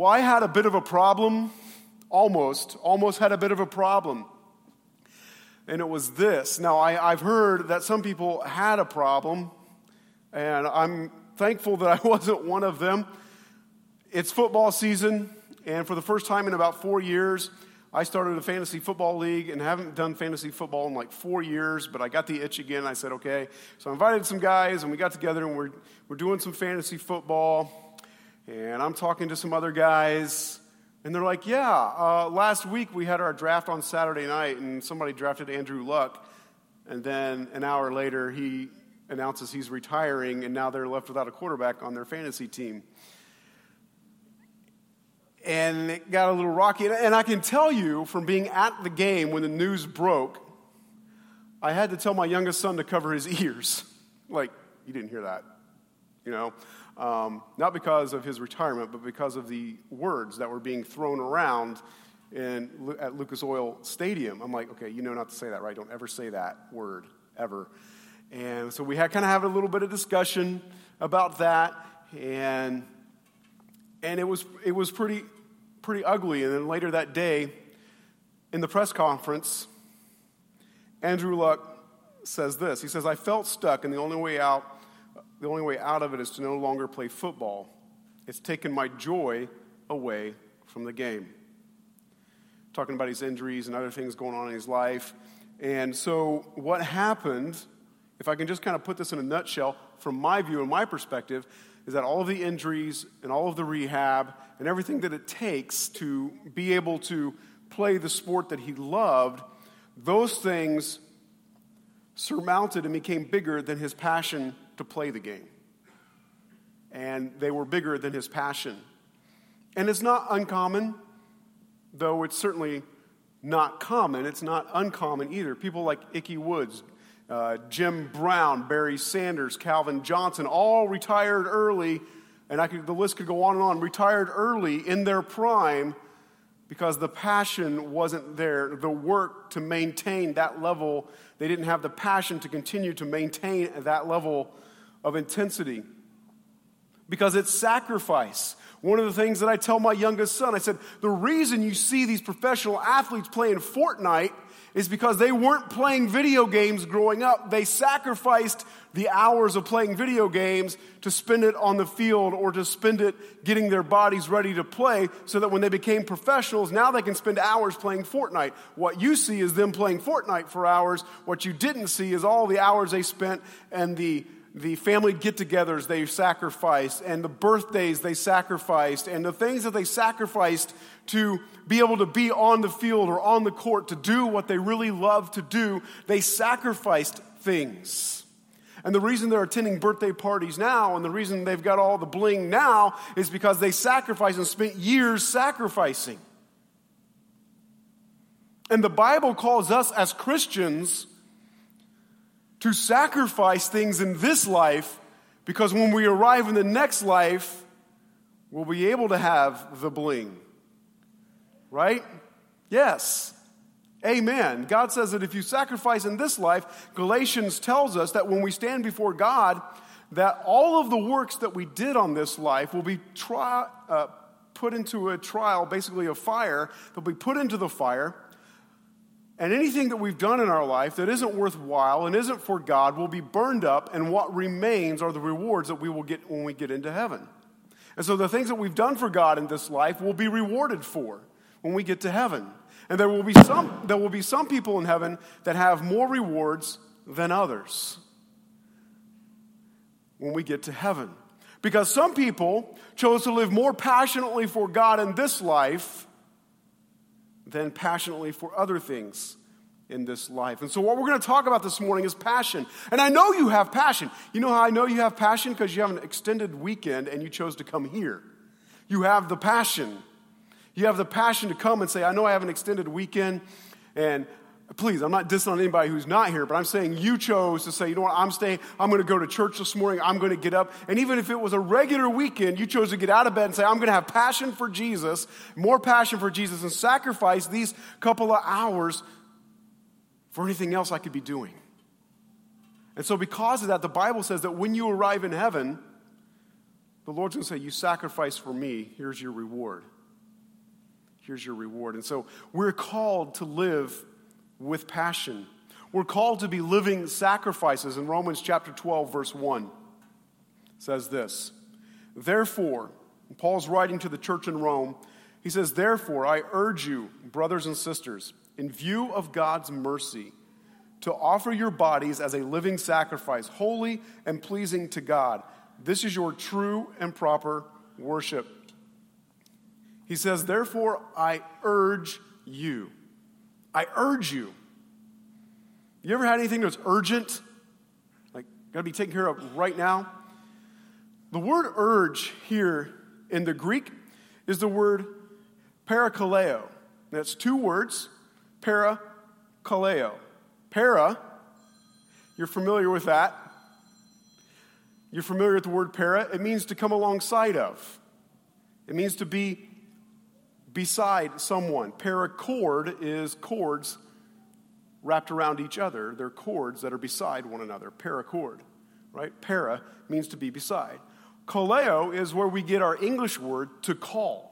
Well, I had a bit of a problem, almost, almost had a bit of a problem. And it was this. Now, I, I've heard that some people had a problem, and I'm thankful that I wasn't one of them. It's football season, and for the first time in about four years, I started a fantasy football league and haven't done fantasy football in like four years, but I got the itch again. I said, okay. So I invited some guys and we got together and we're, we're doing some fantasy football. And I'm talking to some other guys. And they're like, yeah, uh, last week we had our draft on Saturday night and somebody drafted Andrew Luck. And then an hour later, he announces he's retiring and now they're left without a quarterback on their fantasy team and it got a little rocky. And I can tell you from being at the game when the news broke, I had to tell my youngest son to cover his ears. Like, you didn't hear that, you know? Um, not because of his retirement, but because of the words that were being thrown around in, at Lucas Oil Stadium. I'm like, okay, you know not to say that, right? Don't ever say that word, ever. And so we had kind of have a little bit of discussion about that. And and it was, it was pretty, pretty ugly. And then later that day, in the press conference, Andrew Luck says this. He says, I felt stuck, and the only way out, the only way out of it is to no longer play football. It's taken my joy away from the game. Talking about his injuries and other things going on in his life. And so, what happened, if I can just kind of put this in a nutshell, from my view and my perspective, is that all of the injuries and all of the rehab and everything that it takes to be able to play the sport that he loved, those things surmounted and became bigger than his passion to play the game. And they were bigger than his passion. And it's not uncommon, though it's certainly not common. It's not uncommon either. People like Ickey Woods, uh, Jim Brown, Barry Sanders, Calvin Johnson, all retired early, and I could, the list could go on and on, retired early in their prime because the passion wasn't there, the work to maintain that level. They didn't have the passion to continue to maintain that level of intensity because it's sacrifice. One of the things that I tell my youngest son, I said, the reason you see these professional athletes playing Fortnite is because they weren't playing video games growing up. They sacrificed the hours of playing video games to spend it on the field or to spend it getting their bodies ready to play so that when they became professionals, now they can spend hours playing Fortnite. What you see is them playing Fortnite for hours. What you didn't see is all the hours they spent and the the family get togethers they sacrificed, and the birthdays they sacrificed, and the things that they sacrificed to be able to be on the field or on the court to do what they really love to do, they sacrificed things. And the reason they're attending birthday parties now and the reason they've got all the bling now is because they sacrificed and spent years sacrificing. And the Bible calls us as Christians to sacrifice things in this life because when we arrive in the next life, we'll be able to have the bling. Right? Yes. Amen. God says that if you sacrifice in this life, Galatians tells us that when we stand before God, that all of the works that we did on this life will be tri- uh, put into a trial, basically a fire. They'll be put into the fire. And anything that we've done in our life that isn't worthwhile and isn't for God will be burned up, and what remains are the rewards that we will get when we get into heaven. And so the things that we've done for God in this life will be rewarded for when we get to heaven. And there will be some, there will be some people in heaven that have more rewards than others when we get to heaven. Because some people chose to live more passionately for God in this life than passionately for other things in this life. And so, what we're going to talk about this morning is passion. And I know you have passion. You know how I know you have passion? Because you have an extended weekend and you chose to come here. You have the passion. You have the passion to come and say, I know I have an extended weekend and please, I'm not dissing on anybody who's not here, but I'm saying you chose to say, you know what, I'm staying, I'm going to go to church this morning, I'm going to get up. And even if it was a regular weekend, you chose to get out of bed and say, I'm going to have passion for Jesus, more passion for Jesus, and sacrifice these couple of hours for anything else I could be doing. And so, because of that, the Bible says that when you arrive in heaven, the Lord's going to say, You sacrifice for me, here's your reward. Here's your reward. And so we're called to live with passion. We're called to be living sacrifices. In Romans chapter 12, verse 1 says this Therefore, Paul's writing to the church in Rome, he says, Therefore, I urge you, brothers and sisters, in view of God's mercy, to offer your bodies as a living sacrifice, holy and pleasing to God. This is your true and proper worship. He says, Therefore, I urge you. I urge you. You ever had anything that's urgent? Like, got to be taken care of right now? The word urge here in the Greek is the word parakaleo. That's two words, parakaleo. Para, you're familiar with that. You're familiar with the word para. It means to come alongside of, it means to be beside someone. Paracord is cords wrapped around each other. They're cords that are beside one another. Paracord, right? Para means to be beside. Kaleo is where we get our English word to call.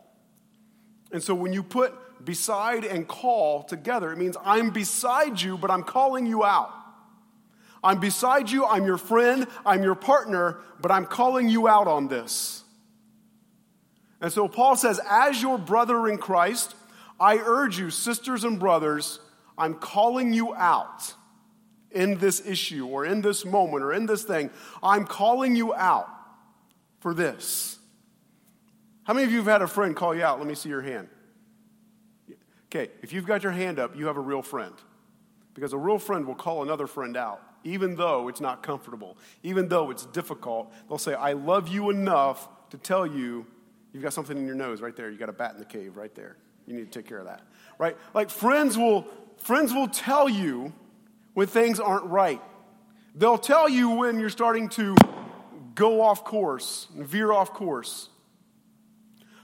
And so when you put beside and call together, it means I'm beside you, but I'm calling you out. I'm beside you, I'm your friend, I'm your partner, but I'm calling you out on this. And so Paul says, as your brother in Christ, I urge you, sisters and brothers, I'm calling you out in this issue or in this moment or in this thing. I'm calling you out for this. How many of you have had a friend call you out? Let me see your hand. Okay, if you've got your hand up, you have a real friend. Because a real friend will call another friend out, even though it's not comfortable, even though it's difficult. They'll say, I love you enough to tell you you've got something in your nose right there. You got a bat in the cave right there. You need to take care of that. Right? Like friends will friends will tell you when things aren't right. They'll tell you when you're starting to go off course veer off course.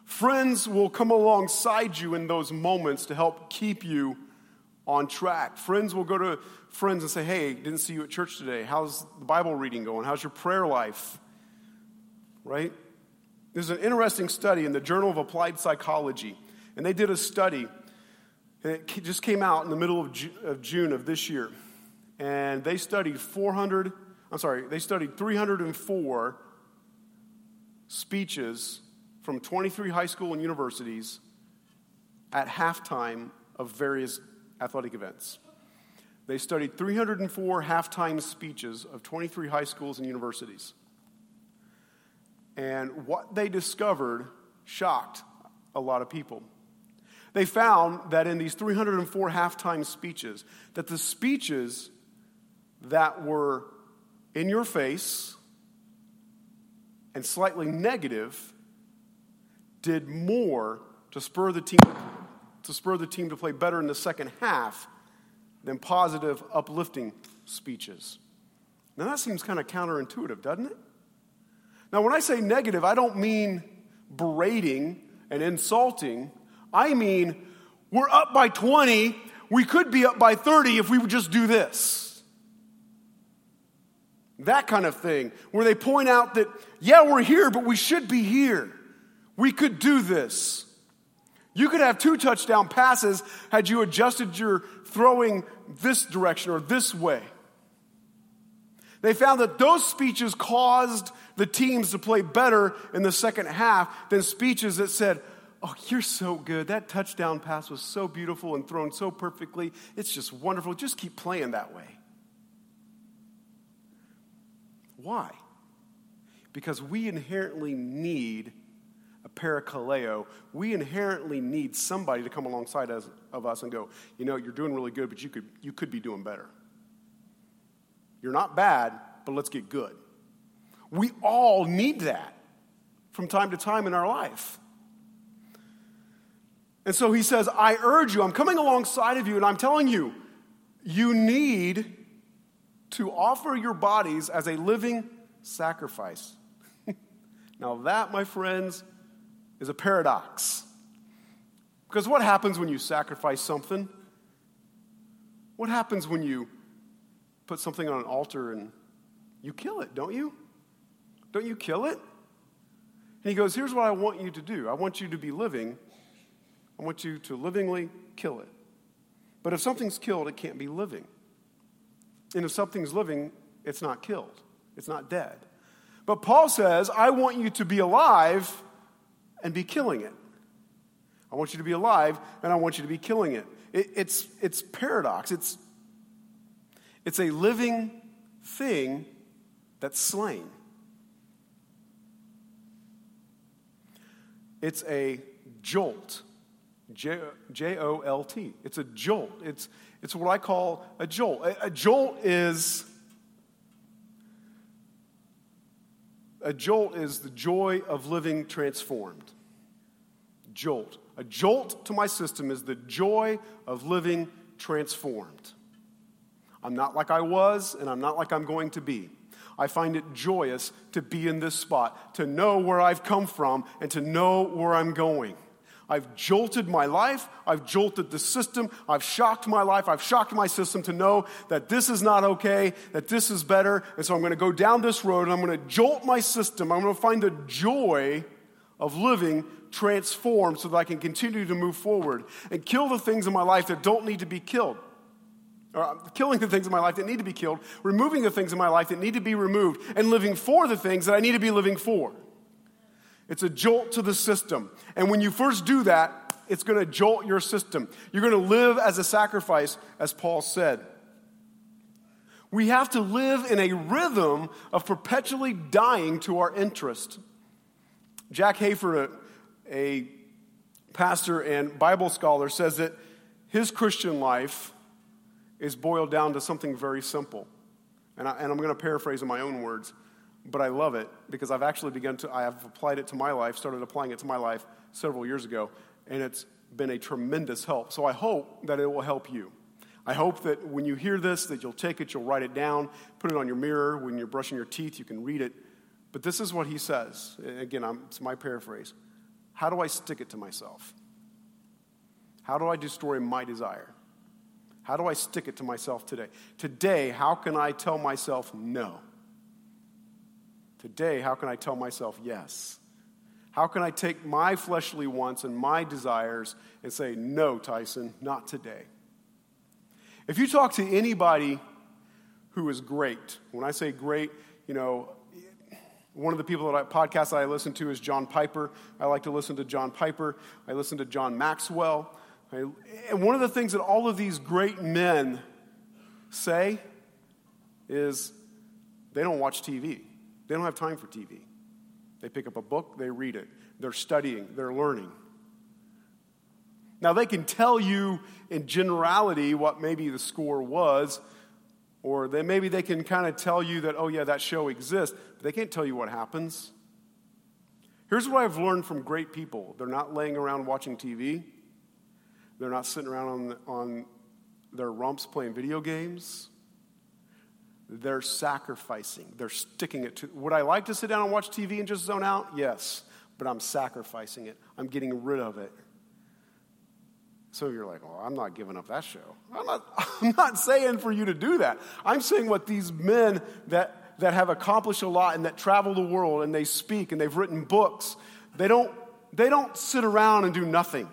Friends will come alongside you in those moments to help keep you on track. Friends will go to friends and say, Hey, didn't see you at church today. How's the Bible reading going? How's your prayer life? Right? There's an interesting study in the Journal of Applied Psychology, and they did a study, and it just came out in the middle of, of June of this year. And they studied 400, I'm sorry, they studied 304 speeches from 23 high school and universities at halftime of various athletic events. They studied 304 halftime speeches of 23 high schools and universities. And what they discovered shocked a lot of people. They found that in these 304 halftime speeches, that the speeches that were in your face and slightly negative did more to spur the team to spur the team to play better in the second half than positive, uplifting speeches. Now that seems kind of counterintuitive, doesn't it? Now, when I say negative, I don't mean berating and insulting. I mean, we're up by 20. We could be up by 30 if we would just do this. That kind of thing, where they point out that, yeah, we're here, but we should be here. We could do this. You could have two touchdown passes had you adjusted your throwing this direction or this way. They found that those speeches caused the teams to play better in the second half than speeches that said, Oh, you're so good. That touchdown pass was so beautiful and thrown so perfectly. It's just wonderful. Just keep playing that way. Why? Because we inherently need a parakaleo, we inherently need somebody to come alongside us, of us and go, you know, you're doing really good, but you could, you could be doing better. You're not bad, but let's get good. We all need that from time to time in our life. And so he says, I urge you, I'm coming alongside of you, and I'm telling you, you need to offer your bodies as a living sacrifice. now, that, my friends, is a paradox. Because what happens when you sacrifice something? What happens when you put something on an altar and you kill it, don't you? Don't you kill it? And he goes, Here's what I want you to do I want you to be living, I want you to livingly kill it. But if something's killed, it can't be living. And if something's living, it's not killed, it's not dead. But Paul says, I want you to be alive and be killing it. I want you to be alive and I want you to be killing it. it it's, it's paradox. It's, it's a living thing that's slain. It's a jolt. J O L T. It's a jolt. It's, it's what I call a jolt. A, a jolt is a jolt is the joy of living transformed. Jolt. A jolt to my system is the joy of living transformed. I'm not like I was, and I'm not like I'm going to be. I find it joyous to be in this spot, to know where I've come from, and to know where I'm going. I've jolted my life. I've jolted the system. I've shocked my life. I've shocked my system to know that this is not okay, that this is better. And so I'm going to go down this road and I'm going to jolt my system. I'm going to find the joy of living transformed so that I can continue to move forward and kill the things in my life that don't need to be killed or uh, killing the things in my life that need to be killed, removing the things in my life that need to be removed, and living for the things that I need to be living for. It's a jolt to the system. And when you first do that, it's going to jolt your system. You're going to live as a sacrifice, as Paul said. We have to live in a rhythm of perpetually dying to our interest. Jack Hayford, a, a pastor and Bible scholar, says that his Christian life is boiled down to something very simple. And, I, am going to paraphrase in my own words, but I love it because I've actually begun to, I have applied it to my life, started applying it to my life several years ago, and it's been a tremendous help. So I hope that it will help you. I hope that when you hear this, that you'll take it, you'll write it down, put it on your mirror. When you're brushing your teeth, you can read it. But this is what he says. Again, I'm, it's my paraphrase. How do I stick it to myself? How do I destroy my desire? How do I stick it to myself today? Today, how can I tell myself no? Today, how can I tell myself yes? How can I take my fleshly wants and my desires and say, no, Tyson, not today? If you talk to anybody who is great, when I say great, you know, one of the people that I, podcasts that I listen to is John Piper. I like to listen to John Piper. I listen to John Maxwell. And one of the things that all of these great men say is they don't watch TV. They don't have time for TV. They pick up a book, they read it. They're studying, they're learning. Now, they can tell you in generality what maybe the score was, or they, maybe they can kind of tell you that, oh, yeah, that show exists, but they can't tell you what happens. Here's what I've learned from great people they're not laying around watching TV, they're not sitting around on, on their rumps playing video games. They're sacrificing. They're sticking it to. Would I like to sit down and watch TV and just zone out? Yes, but I'm sacrificing it. I'm getting rid of it. So you're like, oh, I'm not giving up that show. I'm not, I'm not saying for you to do that. I'm saying what these men that, that have accomplished a lot and that travel the world and they speak and they've written books, they don't, they don't sit around and do nothing.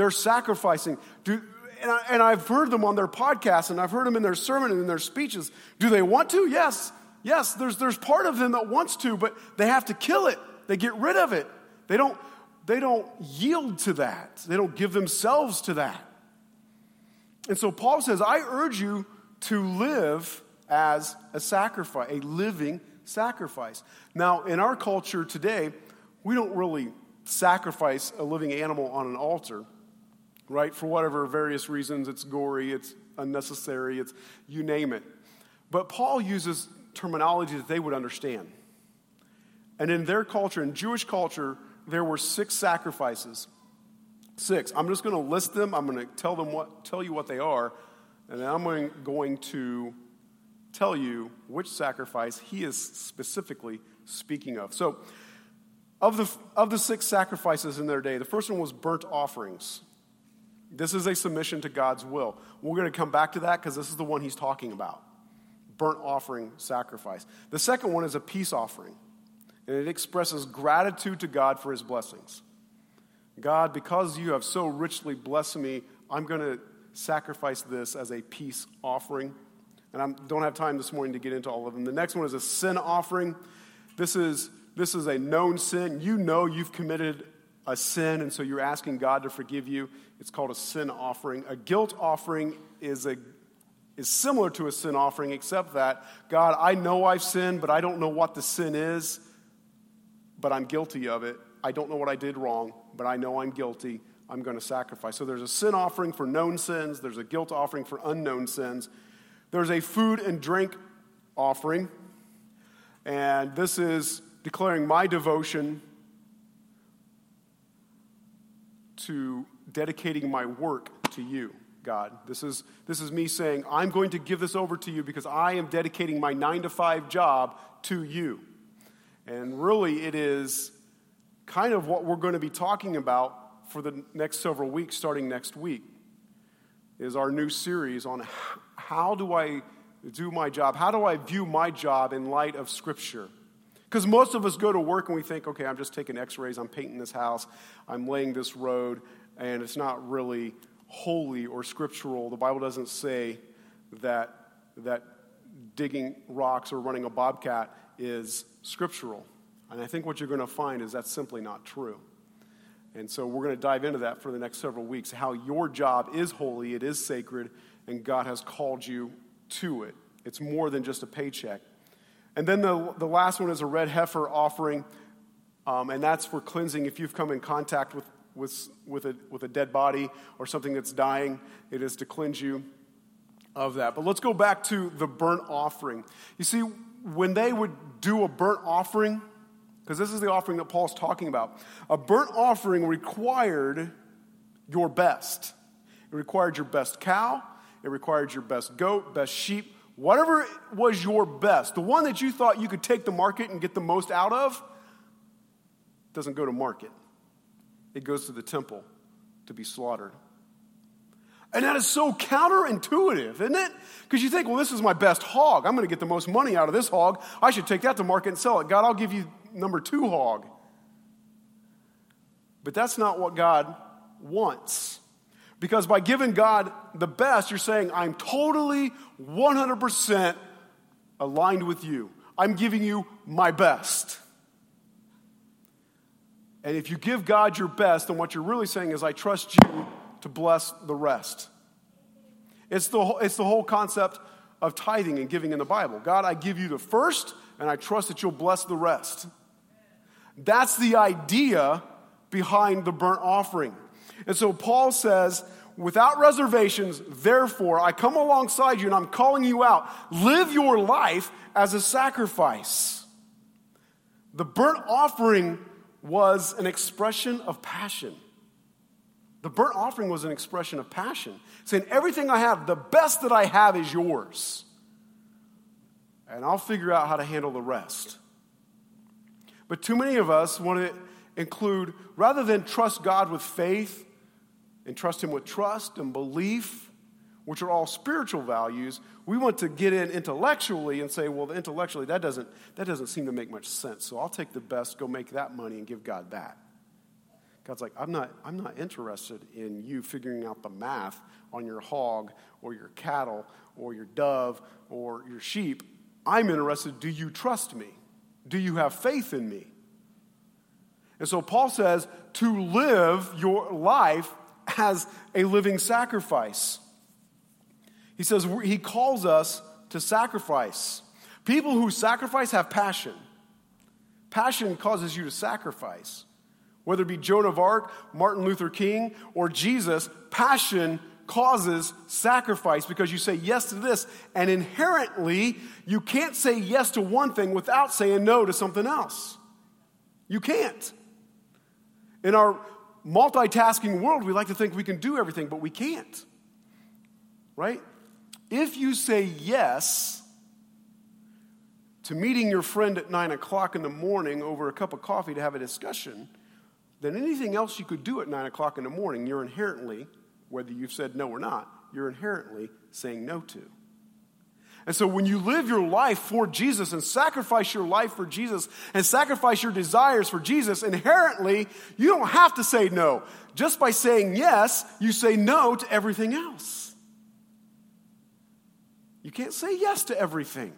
They're sacrificing. Do, and, I, and I've heard them on their podcasts and I've heard them in their sermon and in their speeches. Do they want to? Yes. Yes, there's, there's part of them that wants to, but they have to kill it. They get rid of it. They don't, they don't yield to that. They don't give themselves to that. And so Paul says, I urge you to live as a sacrifice, a living sacrifice. Now, in our culture today, we don't really sacrifice a living animal on an altar right? For whatever various reasons, it's gory, it's unnecessary, it's you name it. But Paul uses terminology that they would understand. And in their culture, in Jewish culture, there were six sacrifices. Six. I'm just going to list them. I'm going to tell them what tell you what they are, and then I'm going, to tell you which sacrifice he is specifically speaking of. So, of the, of the six sacrifices in their day, the first one was burnt offerings. This is a submission to God's will. We're going to come back to that because this is the one he's talking about burnt offering sacrifice. The second one is a peace offering. And it expresses gratitude to God for his blessings. God, because you have so richly blessed me, I'm going to sacrifice this as a peace offering. And I don't have time this morning to get into all of them. The next one is a sin offering. This is, this is a known sin. You know you've committed a sin, and so you're asking God to forgive you. It's called a sin offering. A guilt offering is, a, is similar to a sin offering, except that, God, I know I've sinned, but I don't know what the sin is, but I'm guilty of it. I don't know what I did wrong, but I know I'm guilty. I'm going to sacrifice. So there's a sin offering for known sins, there's a guilt offering for unknown sins, there's a food and drink offering, and this is declaring my devotion to dedicating my work to you, God. This is, this is me saying, I'm going to give this over to you because I am dedicating my nine to five job to you. And really, it is kind of what we're going to be talking about for the next several weeks, starting next week, is our new series on how do I do my job? How do I view my job in light of Scripture? Because most of us go to work and we think, okay, I'm just taking x rays, I'm painting this house, I'm laying this road, and it's not really holy or scriptural. The Bible doesn't say that, that digging rocks or running a bobcat is scriptural. And I think what you're going to find is that's simply not true. And so we're going to dive into that for the next several weeks how your job is holy, it is sacred, and God has called you to it. It's more than just a paycheck. And then the, the last one is a red heifer offering, um, and that's for cleansing if you've come in contact with, with, with, a, with a dead body or something that's dying. It is to cleanse you of that. But let's go back to the burnt offering. You see, when they would do a burnt offering, because this is the offering that Paul's talking about. A burnt offering required your best. It required your best cow, it required your best goat, best sheep, whatever was your best. The one that you thought you could take the market and get the most out of doesn't go to market, it goes to the temple to be slaughtered. And that is so counterintuitive, isn't it? Because you think, well, this is my best hog. I'm going to get the most money out of this hog. I should take that to market and sell it. God, I'll give you number two hog. But that's not what God wants. Because by giving God the best, you're saying, I'm totally 100% aligned with you. I'm giving you my best. And if you give God your best, then what you're really saying is, I trust you to bless the rest. It's the, it's the whole concept of tithing and giving in the Bible. God, I give you the first, and I trust that you'll bless the rest. That's the idea behind the burnt offering. And so Paul says, without reservations, therefore, I come alongside you and I'm calling you out. Live your life as a sacrifice. The burnt offering was an expression of passion. The burnt offering was an expression of passion, saying, Everything I have, the best that I have is yours. And I'll figure out how to handle the rest. But too many of us want to include, rather than trust God with faith and trust Him with trust and belief, which are all spiritual values, we want to get in intellectually and say, well, intellectually, that doesn't, that doesn't seem to make much sense. So I'll take the best, go make that money, and give God that. God's like, I'm not, I'm not interested in you figuring out the math on your hog or your cattle or your dove or your sheep. I'm interested, do you trust me? Do you have faith in me? And so Paul says to live your life as a living sacrifice. He says he calls us to sacrifice. People who sacrifice have passion. Passion causes you to sacrifice. Whether it be Joan of Arc, Martin Luther King, or Jesus, passion causes sacrifice because you say yes to this, and inherently, you can't say yes to one thing without saying no to something else. You can't. In our multitasking world, we like to think we can do everything, but we can't. Right? If you say yes to meeting your friend at nine o'clock in the morning over a cup of coffee to have a discussion, then anything else you could do at nine o'clock in the morning, you're inherently whether you've said no or not, you're inherently saying no to. And so when you live your life for Jesus and sacrifice your life for Jesus and sacrifice your desires for Jesus, inherently, you don't have to say no. Just by saying yes, you say no to everything else. You can't say yes to everything.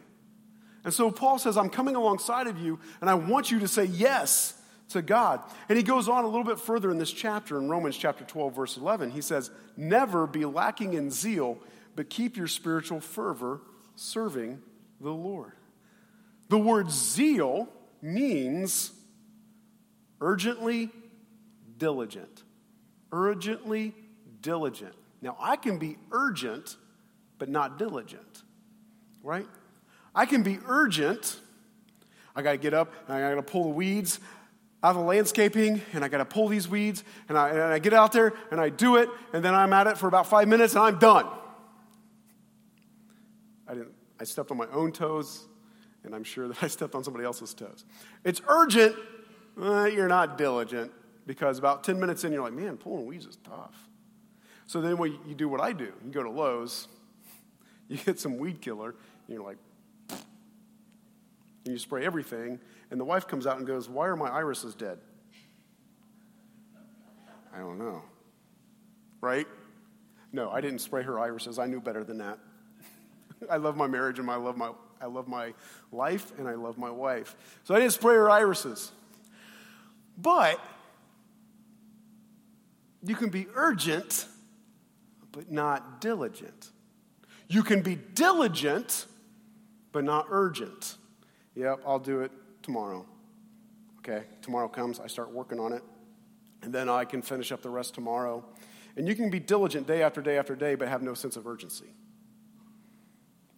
And so Paul says, I'm coming alongside of you, and I want you to say yes to God. And he goes on a little bit further in this chapter, in Romans chapter 12, verse 11. He says, Never be lacking in zeal, but keep your spiritual fervor serving the Lord. The word zeal means urgently diligent. Urgently diligent. Now, I can be urgent, but not diligent, right? I can be urgent. I got to get up and I got to pull the weeds out of the landscaping and I got to pull these weeds and I, and I get out there and I do it and then I'm at it for about five minutes and I'm done. I stepped on my own toes and I'm sure that I stepped on somebody else's toes. It's urgent, uh, you're not diligent because about 10 minutes in, you're like, man, pulling weeds is tough. So then what you do what I do. You go to Lowe's, you get some weed killer, and you're like, and you spray everything, and the wife comes out and goes, Why are my irises dead? I don't know. Right? No, I didn't spray her irises. I knew better than that. I love my marriage and I love my, I love my life and I love my wife. So I didn't spray her irises. But you can be urgent, but not diligent. You can be diligent, but not urgent. Yep, I'll do it tomorrow. Okay, tomorrow comes, I start working on it, and then I can finish up the rest tomorrow. And you can be diligent day after day after day, but have no sense of urgency.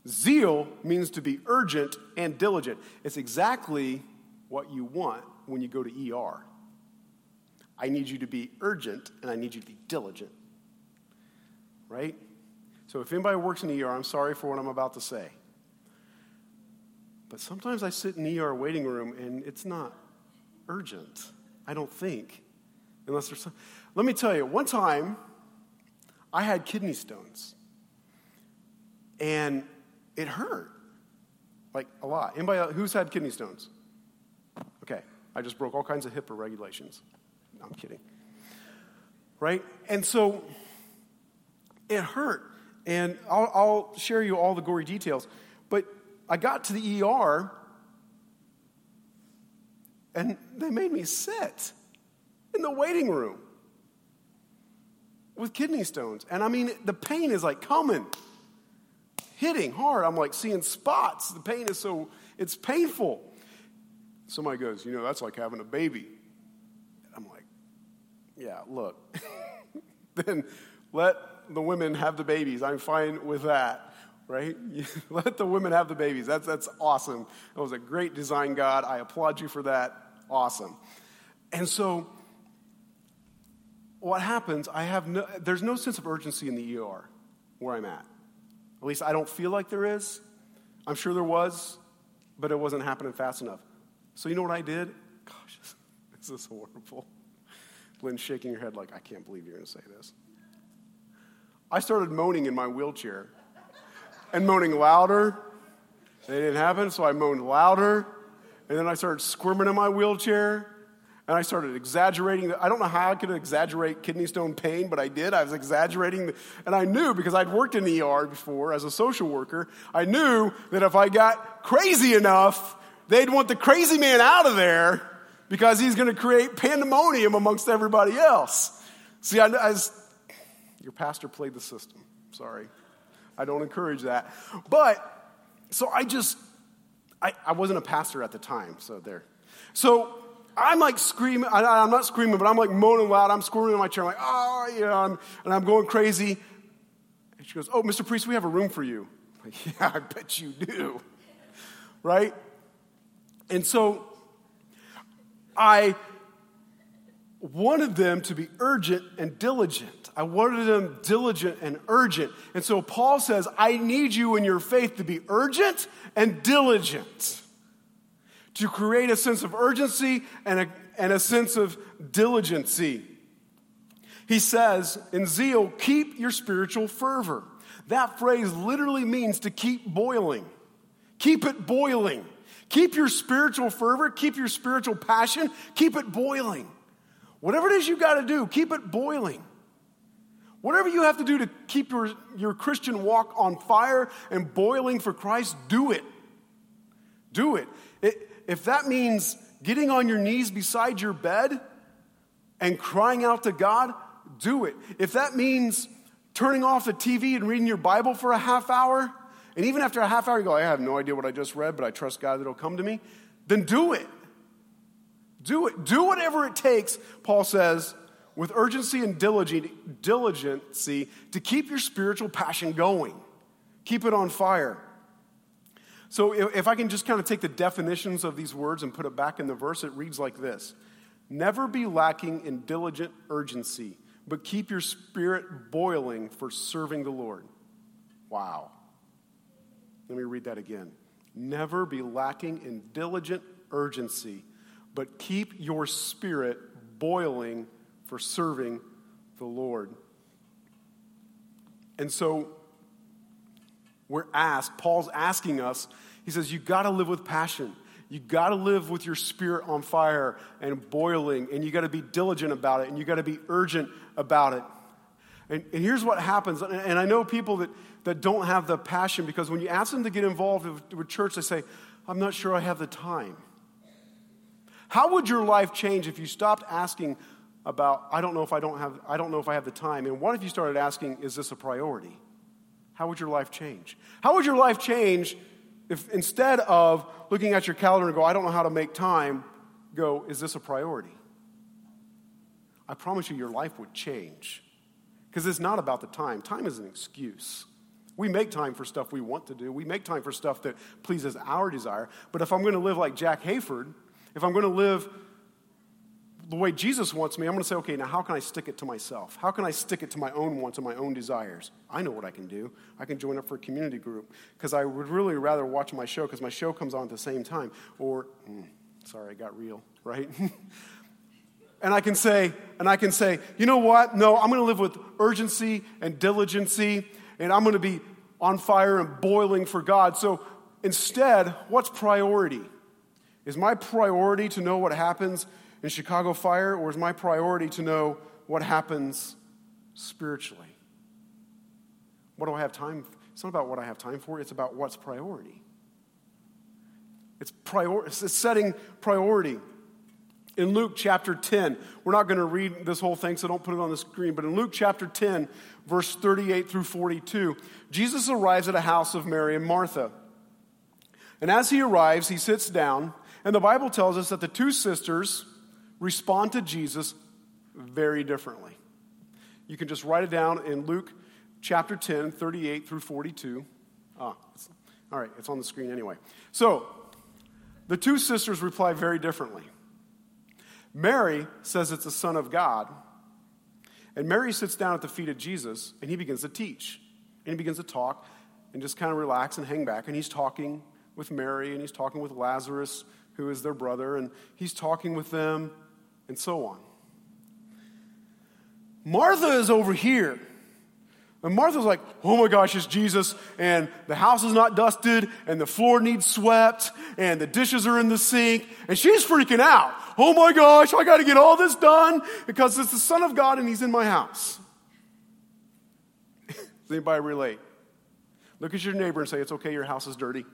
Zeal means to be urgent and diligent. It's exactly what you want when you go to ER. I need you to be urgent and I need you to be diligent. Right? So if anybody works in ER, I'm sorry for what I'm about to say. But sometimes I sit in the ER waiting room and it's not urgent. I don't think. Unless there's some. Let me tell you, one time I had kidney stones. And it hurt. Like a lot. Anybody else, who's had kidney stones? Okay. I just broke all kinds of HIPAA regulations. No, I'm kidding. Right? And so it hurt. And I'll, I'll share you all the gory details. But I got to the ER and they made me sit in the waiting room with kidney stones. And I mean, the pain is like coming, hitting hard. I'm like seeing spots. The pain is so, it's painful. Somebody goes, You know, that's like having a baby. I'm like, Yeah, look. then let the women have the babies. I'm fine with that right? Let the women have the babies. That's, that's awesome. That was a great design, God. I applaud you for that. Awesome. And so, what happens, I have no, there's no sense of urgency in the ER where I'm at. At least I don't feel like there is. I'm sure there was, but it wasn't happening fast enough. So, you know what I did? Gosh, this is horrible. Lynn's shaking her head like, I can't believe you're going to say this. I started moaning in my wheelchair and moaning louder. It didn't happen, so I moaned louder. And then I started squirming in my wheelchair. And I started exaggerating. I don't know how I could exaggerate kidney stone pain, but I did. I was exaggerating. And I knew because I'd worked in the ER before as a social worker, I knew that if I got crazy enough, they'd want the crazy man out of there because he's going to create pandemonium amongst everybody else. See, I, I your pastor played the system. Sorry. I don't encourage that. But, so I just, I, I wasn't a pastor at the time, so there. So I'm like screaming, I, am not screaming, but I'm like moaning loud. I'm squirming in my chair. I'm like, oh, yeah, I'm, and I'm going crazy. And she goes, oh, Mr. Priest, we have a room for you. I'm like, yeah, I bet you do. Right? And so I wanted them to be urgent and diligent. I wanted them diligent and urgent. And so Paul says, I need you in your faith to be urgent and diligent, to create a sense of urgency and a, and a sense of diligency. He says, in zeal, keep your spiritual fervor. That phrase literally means to keep boiling. Keep it boiling. Keep your spiritual fervor, keep your spiritual passion, keep it boiling. Whatever it is you've got to do, keep it boiling. Whatever you have to do to keep your, your Christian walk on fire and boiling for Christ, do it. Do it. If that means getting on your knees beside your bed and crying out to God, do it. If that means turning off the TV and reading your Bible for a half hour, and even after a half hour you go, I have no idea what I just read, but I trust God that it'll come to me, then do it. Do it. Do whatever it takes, Paul says, with urgency and diligency to keep your spiritual passion going. Keep it on fire. So, if I can just kind of take the definitions of these words and put it back in the verse, it reads like this Never be lacking in diligent urgency, but keep your spirit boiling for serving the Lord. Wow. Let me read that again. Never be lacking in diligent urgency, but keep your spirit boiling for serving the Lord. And so we're asked, Paul's asking us, he says, you got to live with passion. You got to live with your spirit on fire and boiling, and you got to be diligent about it, and you got to be urgent about it. And, and here's what happens, and I know people that, that don't have the passion because when you ask them to get involved with, with church, they say, I'm not sure I have the time. How would your life change if you stopped asking about, I don't know if I don't have, I don't know if I have the time. And what if you started asking, is this a priority? How would your life change? How would your life change if instead of looking at your calendar and go, I don't know how to make time, go, is this a priority? I promise you, your life would change. Because it's not about the time. Time is an excuse. We make time for stuff we want to do. We make time for stuff that pleases our desire. But if I'm going to live like Jack Hayford, if I'm going to live the way Jesus wants me, I'm going to say, okay, now how can I stick it to myself? How can I stick it to my own wants and my own desires? I know what I can do. I can join up for a community group because I would really rather watch my show because my show comes on at the same time. Or, mm, sorry, I got real, right? and I can say, and I can say, you know what? No, I'm going to live with urgency and diligency, and I'm going to be on fire and boiling for God. So instead, what's priority? Is my priority to know what happens in Chicago Fire, or is my priority to know what happens spiritually? What do I have time? for? It's not about what I have time for, it's about what's priority. It's, prior, it's setting priority. In Luke chapter 10, we're not going to read this whole thing, so don't put it on the screen, but in Luke chapter 10, verse 38 through 42, Jesus arrives at a house of Mary and Martha. And as he arrives, he sits down, and the Bible tells us that the two sisters, respond to Jesus very differently. You can just write it down in Luke chapter 10, 38 through 42. Ah, all right, it's on the screen anyway. So, the two sisters reply very differently. Mary says it's the Son of God. And Mary sits down at the feet of Jesus and he begins to teach. And he begins to talk and just kind of relax and hang back. And he's talking with Mary and he's talking with Lazarus, who is their brother, and he's talking with them and so on. Martha is over here. And Martha's like, oh my gosh, it's Jesus, and the house is not dusted, and the floor needs swept, and the dishes are in the sink, and she's freaking out. Oh my gosh, I got to get all this done because it's the Son of God and He's in my house. Does anybody relate? Look at your neighbor and say, It's okay, your house is dirty.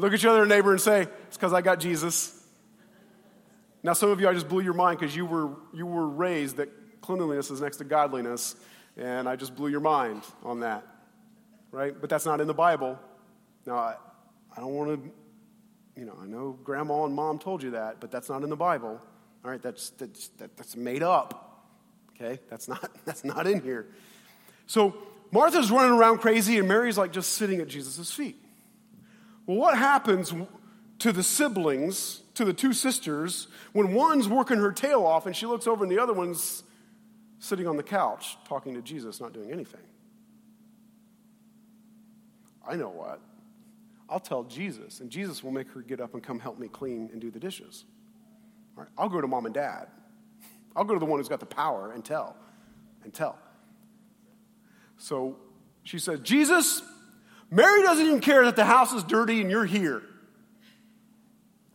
Look at your other neighbor and say, It's because I got Jesus. Now, some of you, I just blew your mind because you were, you were raised that cleanliness is next to godliness, and I just blew your mind on that, right? But that's not in the Bible. Now, I, I don't want to, you know, I know grandma and mom told you that, but that's not in the Bible. All right, that's, that's, that, that's made up. Okay, that's not, that's not in here. So Martha's running around crazy, and Mary's like just sitting at Jesus' feet. Well, what happens to the siblings, to the two sisters, when one's working her tail off and she looks over and the other one's sitting on the couch talking to Jesus, not doing anything? I know what. I'll tell Jesus, and Jesus will make her get up and come help me clean and do the dishes. All right, I'll go to mom and dad. I'll go to the one who's got the power and tell, and tell. So she said, Jesus, Mary doesn't even care that the house is dirty and you're here.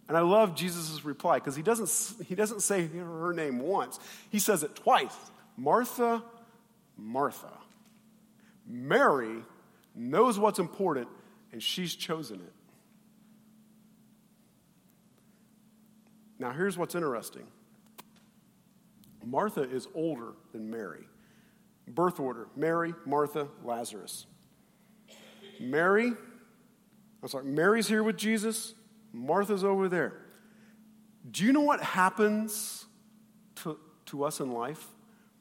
And I love Jesus' reply because he doesn't, he doesn't say her name once, he says it twice Martha, Martha. Mary knows what's important and she's chosen it. Now, here's what's interesting Martha is older than Mary. Birth order Mary, Martha, Lazarus. Mary, I'm sorry, Mary's here with Jesus, Martha's over there. Do you know what happens to, to us in life?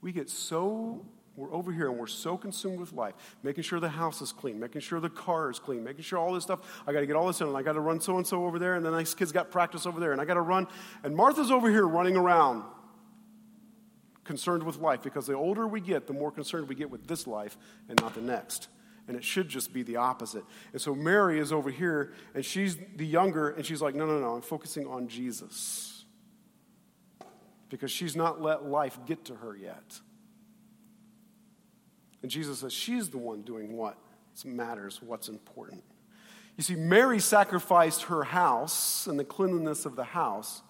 We get so, we're over here and we're so consumed with life, making sure the house is clean, making sure the car is clean, making sure all this stuff, I got to get all this done, and I got to run so and so over there, and the nice kids got practice over there, and I got to run. And Martha's over here running around, concerned with life, because the older we get, the more concerned we get with this life and not the next and it should just be the opposite. And so Mary is over here, and she's the younger, and she's like, no, no, no, I'm focusing on Jesus. Because she's not let life get to her yet. And Jesus says she's the one doing what matters, what's important. You see, Mary sacrificed her house and the cleanliness of the house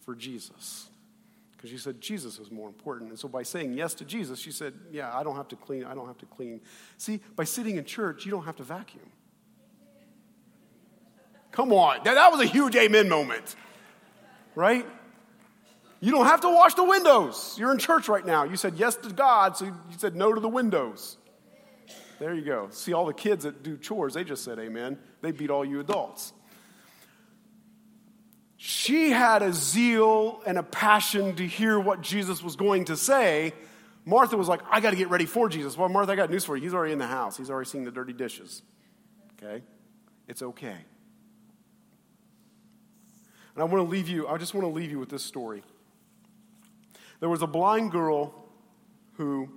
for Jesus because she said Jesus is more important. And so by saying yes to Jesus, she said, Yeah, I don't have to clean. I don't have to clean. See, by sitting in church, you don't have to vacuum. Come on. That, that was a huge amen moment, right? You don't have to wash the windows. You're in church right now. You said yes to God, so you said no to the windows. There you go. See, all the kids that do chores, they just said amen. They beat all you adults. She had a zeal and a passion to hear what Jesus was going to say. Martha was like, I got to get ready for Jesus. Well, Martha, I got news for you. He's already in the house, he's already seeing the dirty dishes. Okay? It's okay. And I want to leave you, I just want to leave you with this story. There was a blind girl who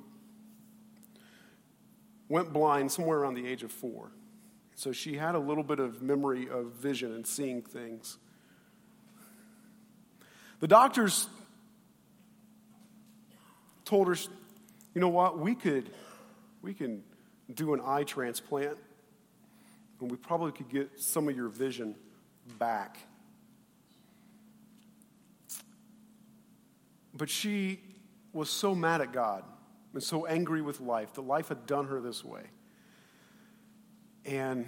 went blind somewhere around the age of four. So she had a little bit of memory of vision and seeing things. The doctors told her, you know what, we could, we can do an eye transplant and we probably could get some of your vision back. But she was so mad at God and so angry with life that life had done her this way. And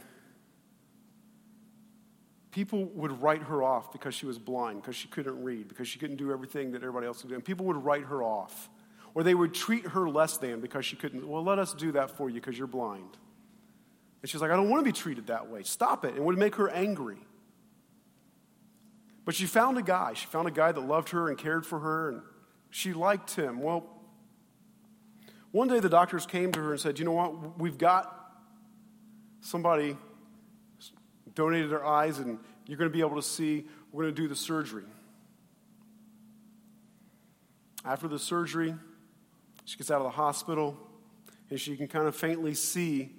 people would write her off because she was blind, because she couldn't read, because she couldn't do everything that everybody else could do. And people would write her off. Or they would treat her less than because she couldn't. Well, let us do that for you because you're blind. And she's like, I don't want to be treated that way. Stop it. It would make her angry. But she found a guy. She found a guy that loved her and cared for her, and she liked him. Well, one day the doctors came to her and said, You know what? We've got somebody donated their eyes, and you're going to be able to see. We're going to do the surgery. After the surgery, she gets out of the hospital, and she can kind of faintly see.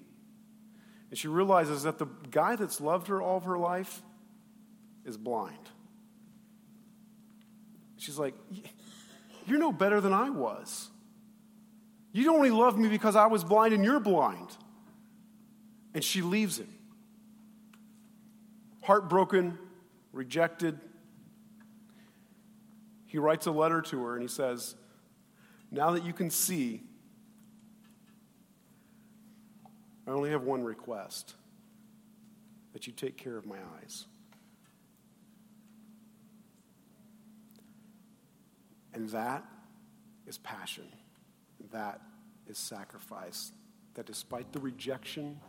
And she realizes that the guy that's loved her all of her life is blind. She's like, You're no better than I was. You only love me because I was blind and you're blind. And she leaves him heartbroken, rejected. He writes a letter to her and he says, Now that you can see, I only have one request that you take care of my eyes. And that is passion. That is sacrifice. That despite the rejection,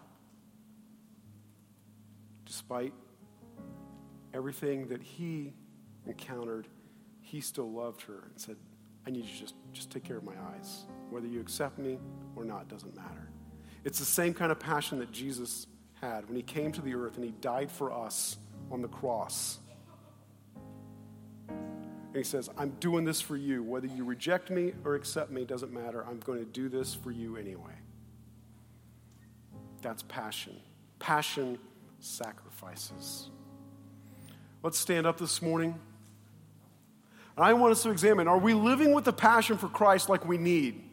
despite everything that he encountered, he still loved her and said, I need you to just, just take care of my eyes. Whether you accept me or not doesn't matter. It's the same kind of passion that Jesus had when he came to the earth and he died for us on the cross. And he says, I'm doing this for you. Whether you reject me or accept me doesn't matter. I'm going to do this for you anyway. That's passion. Passion sacrifices. Let's stand up this morning. I want us to examine are we living with the passion for Christ like we need?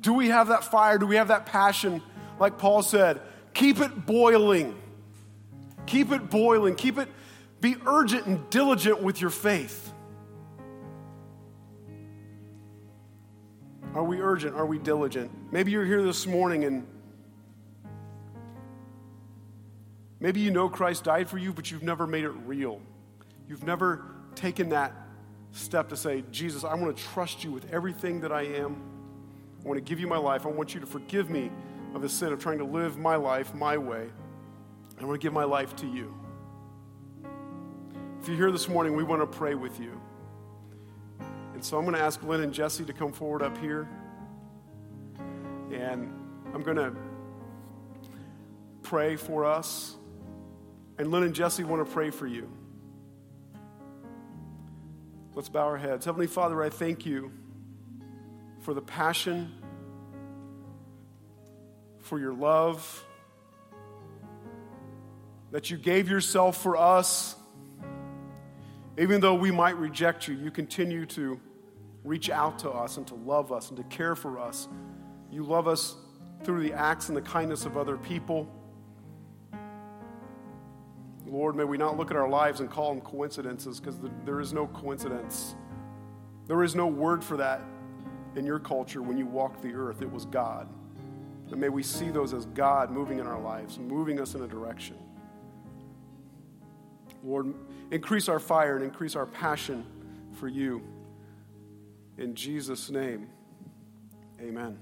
Do we have that fire? Do we have that passion? Like Paul said, keep it boiling. Keep it boiling. Keep it, be urgent and diligent with your faith. Are we urgent? Are we diligent? Maybe you're here this morning and maybe you know Christ died for you, but you've never made it real. You've never taken that step to say, Jesus, I want to trust you with everything that I am. I want to give you my life. I want you to forgive me of the sin of trying to live my life my way. I want to give my life to you. If you're here this morning, we want to pray with you. And so I'm going to ask Lynn and Jesse to come forward up here. And I'm going to pray for us. And Lynn and Jesse want to pray for you. Let's bow our heads. Heavenly Father, I thank you for the passion, for your love, that you gave yourself for us. Even though we might reject you, you continue to reach out to us and to love us and to care for us. You love us through the acts and the kindness of other people. Lord, may we not look at our lives and call them coincidences because there is no coincidence. There is no word for that in your culture when you walked the earth. It was God. And may we see those as God moving in our lives, moving us in a direction. Lord, increase our fire and increase our passion for you. In Jesus' name, amen.